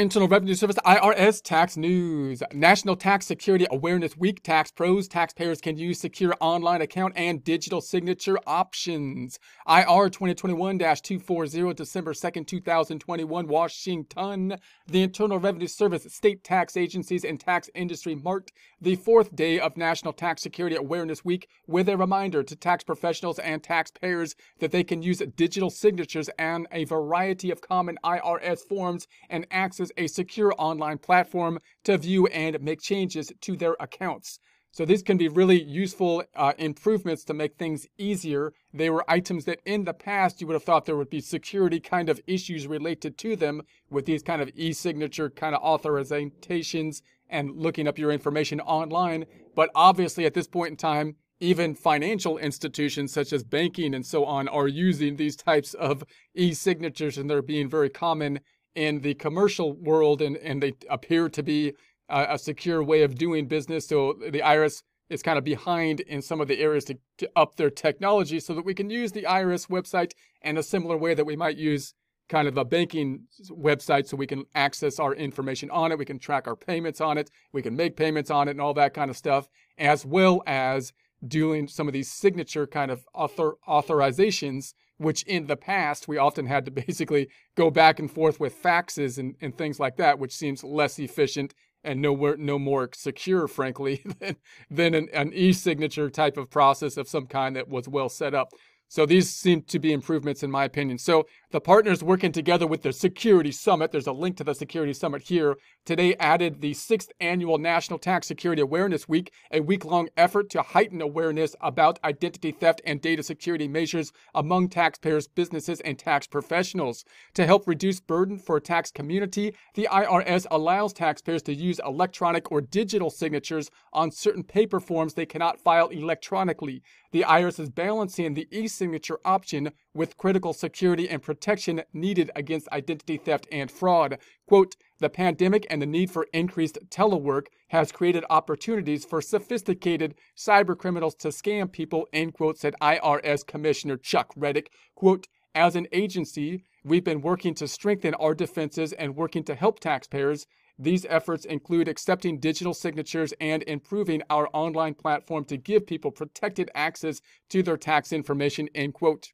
Internal Revenue Service IRS tax news. National Tax Security Awareness Week. Tax pros, taxpayers can use secure online account and digital signature options. IR 2021 240, December 2nd, 2021, Washington. The Internal Revenue Service, state tax agencies, and tax industry marked the fourth day of National Tax Security Awareness Week with a reminder to tax professionals and taxpayers that they can use digital signatures and a variety of common IRS forms and access a secure online platform to view and make changes to their accounts. So these can be really useful uh, improvements to make things easier. They were items that in the past you would have thought there would be security kind of issues related to them with these kind of e-signature kind of authorizations and looking up your information online. But obviously at this point in time, even financial institutions such as banking and so on are using these types of e-signatures and they're being very common in the commercial world, and, and they appear to be a, a secure way of doing business. So the IRS is kind of behind in some of the areas to, to up their technology so that we can use the IRS website in a similar way that we might use kind of a banking website so we can access our information on it. We can track our payments on it. We can make payments on it and all that kind of stuff, as well as doing some of these signature kind of author authorizations which in the past we often had to basically go back and forth with faxes and, and things like that, which seems less efficient and nowhere no more secure, frankly, than, than an, an e-signature type of process of some kind that was well set up. So these seem to be improvements in my opinion. So the partners working together with the Security Summit, there's a link to the Security Summit here, today added the sixth annual National Tax Security Awareness Week, a week long effort to heighten awareness about identity theft and data security measures among taxpayers, businesses, and tax professionals. To help reduce burden for a tax community, the IRS allows taxpayers to use electronic or digital signatures on certain paper forms they cannot file electronically. The IRS is balancing the e signature option with critical security and protection needed against identity theft and fraud. Quote, the pandemic and the need for increased telework has created opportunities for sophisticated cyber criminals to scam people, end quote, said IRS Commissioner Chuck Rettig. Quote, as an agency, we've been working to strengthen our defenses and working to help taxpayers. These efforts include accepting digital signatures and improving our online platform to give people protected access to their tax information, end quote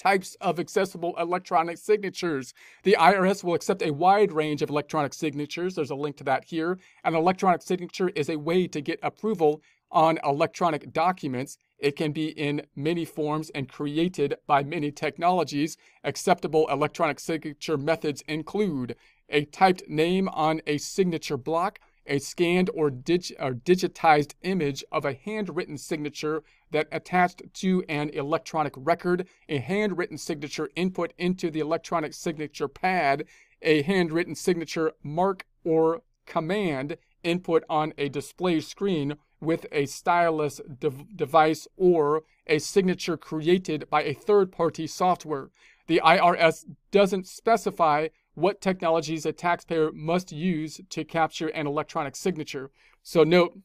types of accessible electronic signatures. The IRS will accept a wide range of electronic signatures. There's a link to that here. An electronic signature is a way to get approval on electronic documents. It can be in many forms and created by many technologies. Acceptable electronic signature methods include a typed name on a signature block, a scanned or, dig- or digitized image of a handwritten signature that attached to an electronic record, a handwritten signature input into the electronic signature pad, a handwritten signature mark or command input on a display screen with a stylus de- device or a signature created by a third party software. The IRS doesn't specify what technologies a taxpayer must use to capture an electronic signature. So note,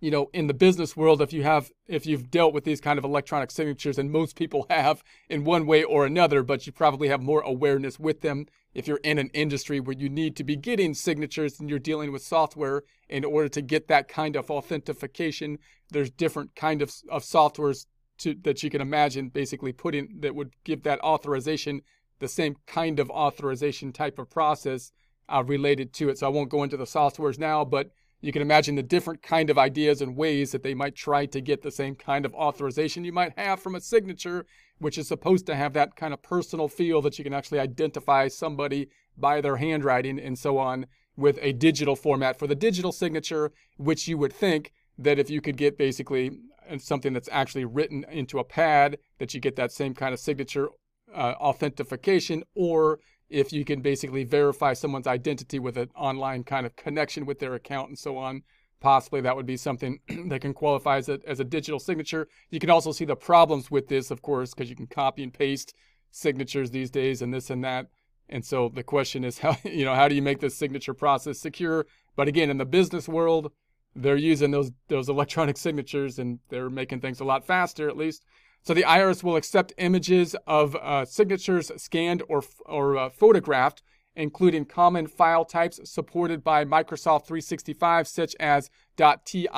you know, in the business world, if you have, if you've dealt with these kind of electronic signatures, and most people have in one way or another, but you probably have more awareness with them if you're in an industry where you need to be getting signatures and you're dealing with software in order to get that kind of authentication. There's different kind of, of softwares to, that you can imagine basically putting that would give that authorization the same kind of authorization type of process uh, related to it. So I won't go into the softwares now, but you can imagine the different kind of ideas and ways that they might try to get the same kind of authorization you might have from a signature, which is supposed to have that kind of personal feel that you can actually identify somebody by their handwriting and so on with a digital format for the digital signature, which you would think that if you could get basically uh, something that's actually written into a pad, that you get that same kind of signature uh, authentication or if you can basically verify someone's identity with an online kind of connection with their account and so on. Possibly that would be something that can qualify as a, as a digital signature. You can also see the problems with this, of course, because you can copy and paste signatures these days and this and that. And so the question is how you know how do you make this signature process secure? But again, in the business world, they're using those those electronic signatures and they're making things a lot faster at least. So the IRS will accept images of uh, signatures scanned or, or uh, photographed including common file types supported by Microsoft 365, such as .tiff,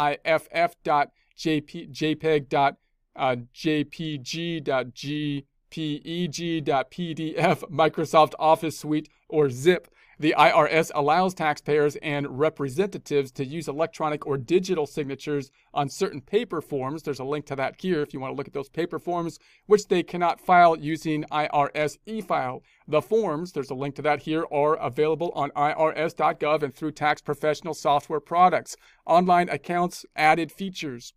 .jpeg, uh, .jpg.gpeg.pdf, Microsoft Office Suite, or ZIP. The IRS allows taxpayers and representatives to use electronic or digital signatures on certain paper forms. There's a link to that here if you want to look at those paper forms, which they cannot file using IRS e-file. The forms, there's a link to that here, are available on irs.gov and through tax professional software products. Online accounts added features.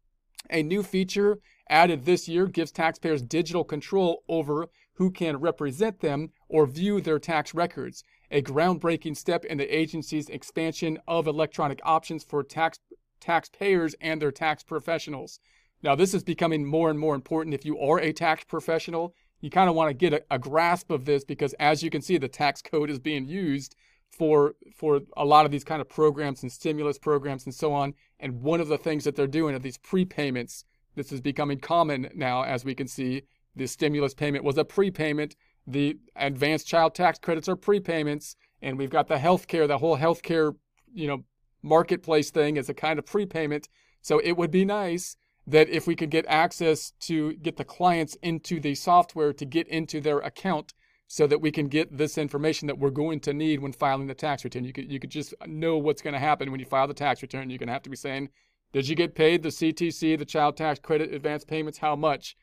A new feature added this year gives taxpayers digital control over who can represent them or view their tax records a groundbreaking step in the agency's expansion of electronic options for tax taxpayers and their tax professionals. Now, this is becoming more and more important if you are a tax professional. You kind of want to get a, a, grasp of this because, as you can see, the tax code is being used for for a lot of these kind of programs and stimulus programs and so on. And one of the things that they're doing are these prepayments. This is becoming common now, as we can see. The stimulus payment was a prepayment the advanced child tax credits are prepayments, and we've got the healthcare, the whole healthcare, you know, marketplace thing is a kind of prepayment. So it would be nice that if we could get access to get the clients into the software to get into their account so that we can get this information that we're going to need when filing the tax return. You could you could just know what's going to happen when you file the tax return. You're going to have to be saying, did you get paid the CTC, the child tax credit advance payments? How much?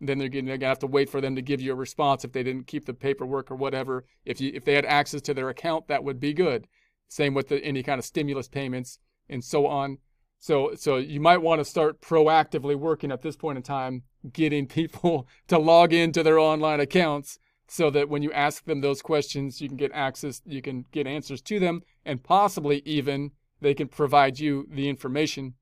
Then they're, going to have to wait for them to give you a response if they didn't keep the paperwork or whatever. If you if they had access to their account, that would be good. Same with the, any kind of stimulus payments and so on. So so you might want to start proactively working at this point in time, getting people to log into their online accounts so that when you ask them those questions, you can get access, you can get answers to them, and possibly even they can provide you the information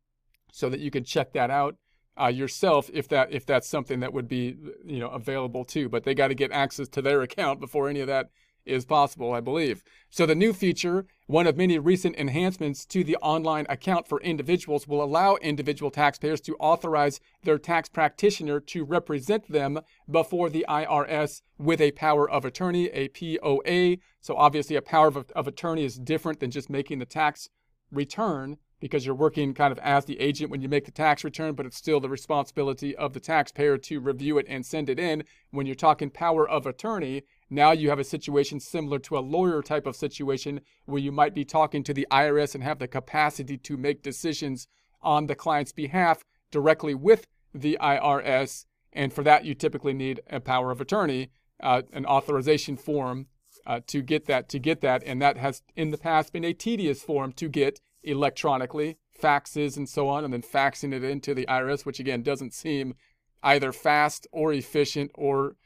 so that you can check that out uh, yourself if that if that's something that would be you know available too. But they got to get access to their account before any of that is possible, I believe. So the new feature, one of many recent enhancements to the online account for individuals, will allow individual taxpayers to authorize their tax practitioner to represent them before the IRS with a power of attorney, a POA. So obviously a power of, of attorney is different than just making the tax return because you're working kind of as the agent when you make the tax return, but it's still the responsibility of the taxpayer to review it and send it in. When you're talking power of attorney, now you have a situation similar to a lawyer type of situation where you might be talking to the IRS and have the capacity to make decisions on the client's behalf directly with the IRS. And for that, you typically need a power of attorney, uh, an authorization form uh, to get that. To get that, and that has in the past been a tedious form to get electronically, faxes and so on, and then faxing it into the IRS, which again doesn't seem either fast or efficient or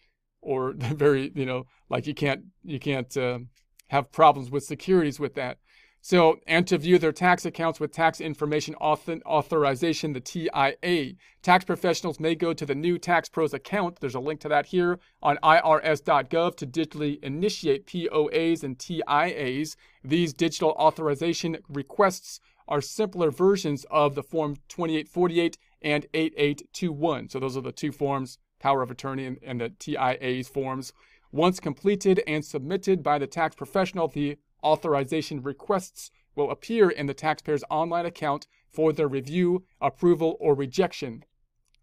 or very you know like you can't you can't uh, have problems with securities with that. So, and to view their tax accounts with tax information authorization, the TIA. Tax professionals may go to the new Tax Pros account. There's a link to that here on irs.gov to digitally initiate POAs and TIAs. These digital authorization requests are simpler versions of the Form 2848 and 8821. So, those are the two forms power of attorney and, and the TIAs forms. Once completed and submitted by the tax professional, the authorization requests will appear in the taxpayer's online account for their review, approval, or rejection.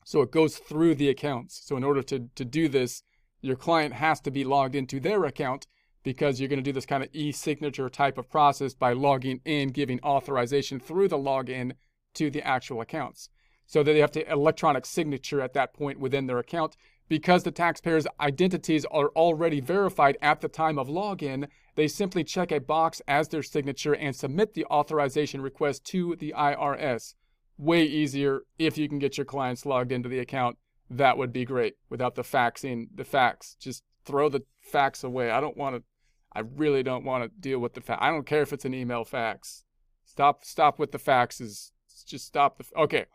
So it goes through the accounts. So in order to, to do this, your client has to be logged into their account because you're going to do this kind of e-signature type of process by logging in, giving authorization through the login to the actual accounts. So that they have to electronic signature at that point within their account because the taxpayer's identities are already verified at the time of login, they simply check a box as their signature and submit the authorization request to the IRS. Way easier if you can get your clients logged into the account. That would be great without the faxing, the fax. Just throw the fax away. I don't want to, I really don't want to deal with the fax. I don't care if it's an email fax. Stop, stop with the faxes. Just stop the, okay.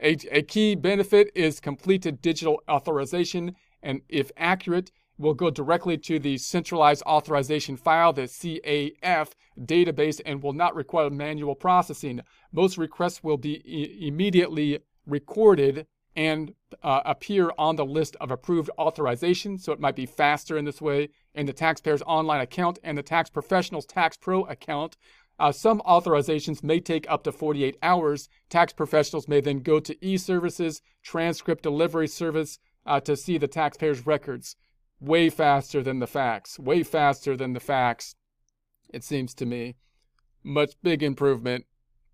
A, a key benefit is completed digital authorization, and if accurate, will go directly to the centralized authorization file, the CAF database, and will not require manual processing. Most requests will be e- immediately recorded and uh, appear on the list of approved authorizations, so it might be faster in this way. in the taxpayer's online account and the tax professional's Tax Pro account. Uh, some authorizations may take up to 48 hours. Tax professionals may then go to e services, transcript delivery service uh, to see the taxpayer's records. Way faster than the fax, Way faster than the fax, it seems to me. Much big improvement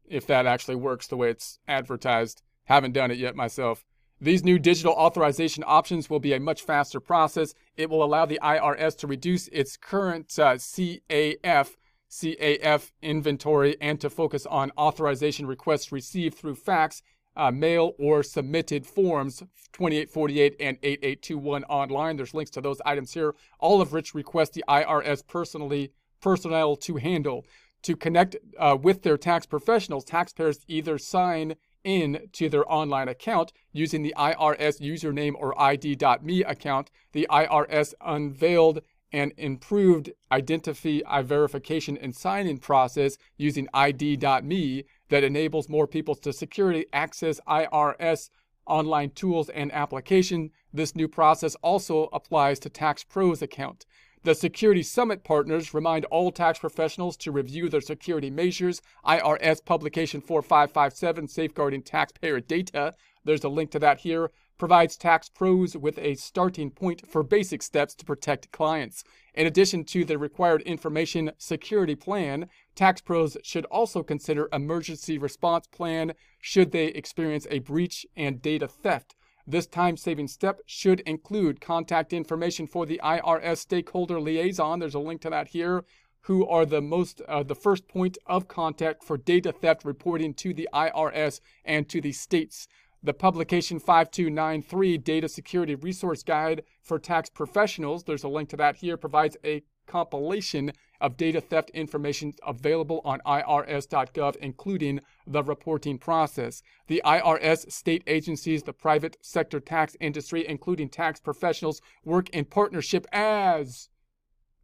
if that actually works the way it's advertised. Haven't done it yet myself. These new digital authorization options will be a much faster process. It will allow the IRS to reduce its current uh, CAF CAF inventory and to focus on authorization requests received through fax, uh, mail, or submitted forms 2848 and 8821 online. There's links to those items here, all of which request the IRS personally personnel to handle. To connect uh, with their tax professionals, taxpayers either sign in to their online account using the IRS username or ID.me account. The IRS unveiled an improved identity verification and sign-in process using ID.me that enables more people to securely access IRS online tools and application. This new process also applies to Tax Pro's account. The Security Summit partners remind all tax professionals to review their security measures. IRS Publication 4557, Safeguarding Taxpayer Data. There's a link to that here. Provides tax pros with a starting point for basic steps to protect clients. In addition to the required information security plan, tax pros should also consider emergency response plan should they experience a breach and data theft. This time saving step should include contact information for the IRS stakeholder liaison. There's a link to that here. Who are the most, uh, the first point of contact for data theft reporting to the IRS and to the states. The publication 5293 Data Security Resource Guide for Tax Professionals, there's a link to that here, provides a compilation of data theft information available on IRS.gov, including the reporting process. The IRS, state agencies, the private sector tax industry, including tax professionals, work in partnership as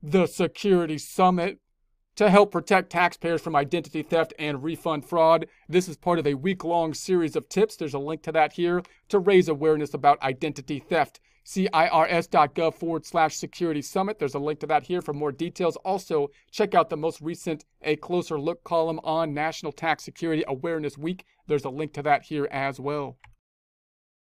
the Security Summit to help protect taxpayers from identity theft and refund fraud. This is part of a week long series of tips. There's a link to that here to raise awareness about identity theft. See irs.gov forward slash security summit. There's a link to that here for more details. Also, check out the most recent A Closer Look column on National Tax Security Awareness Week. There's a link to that here as well.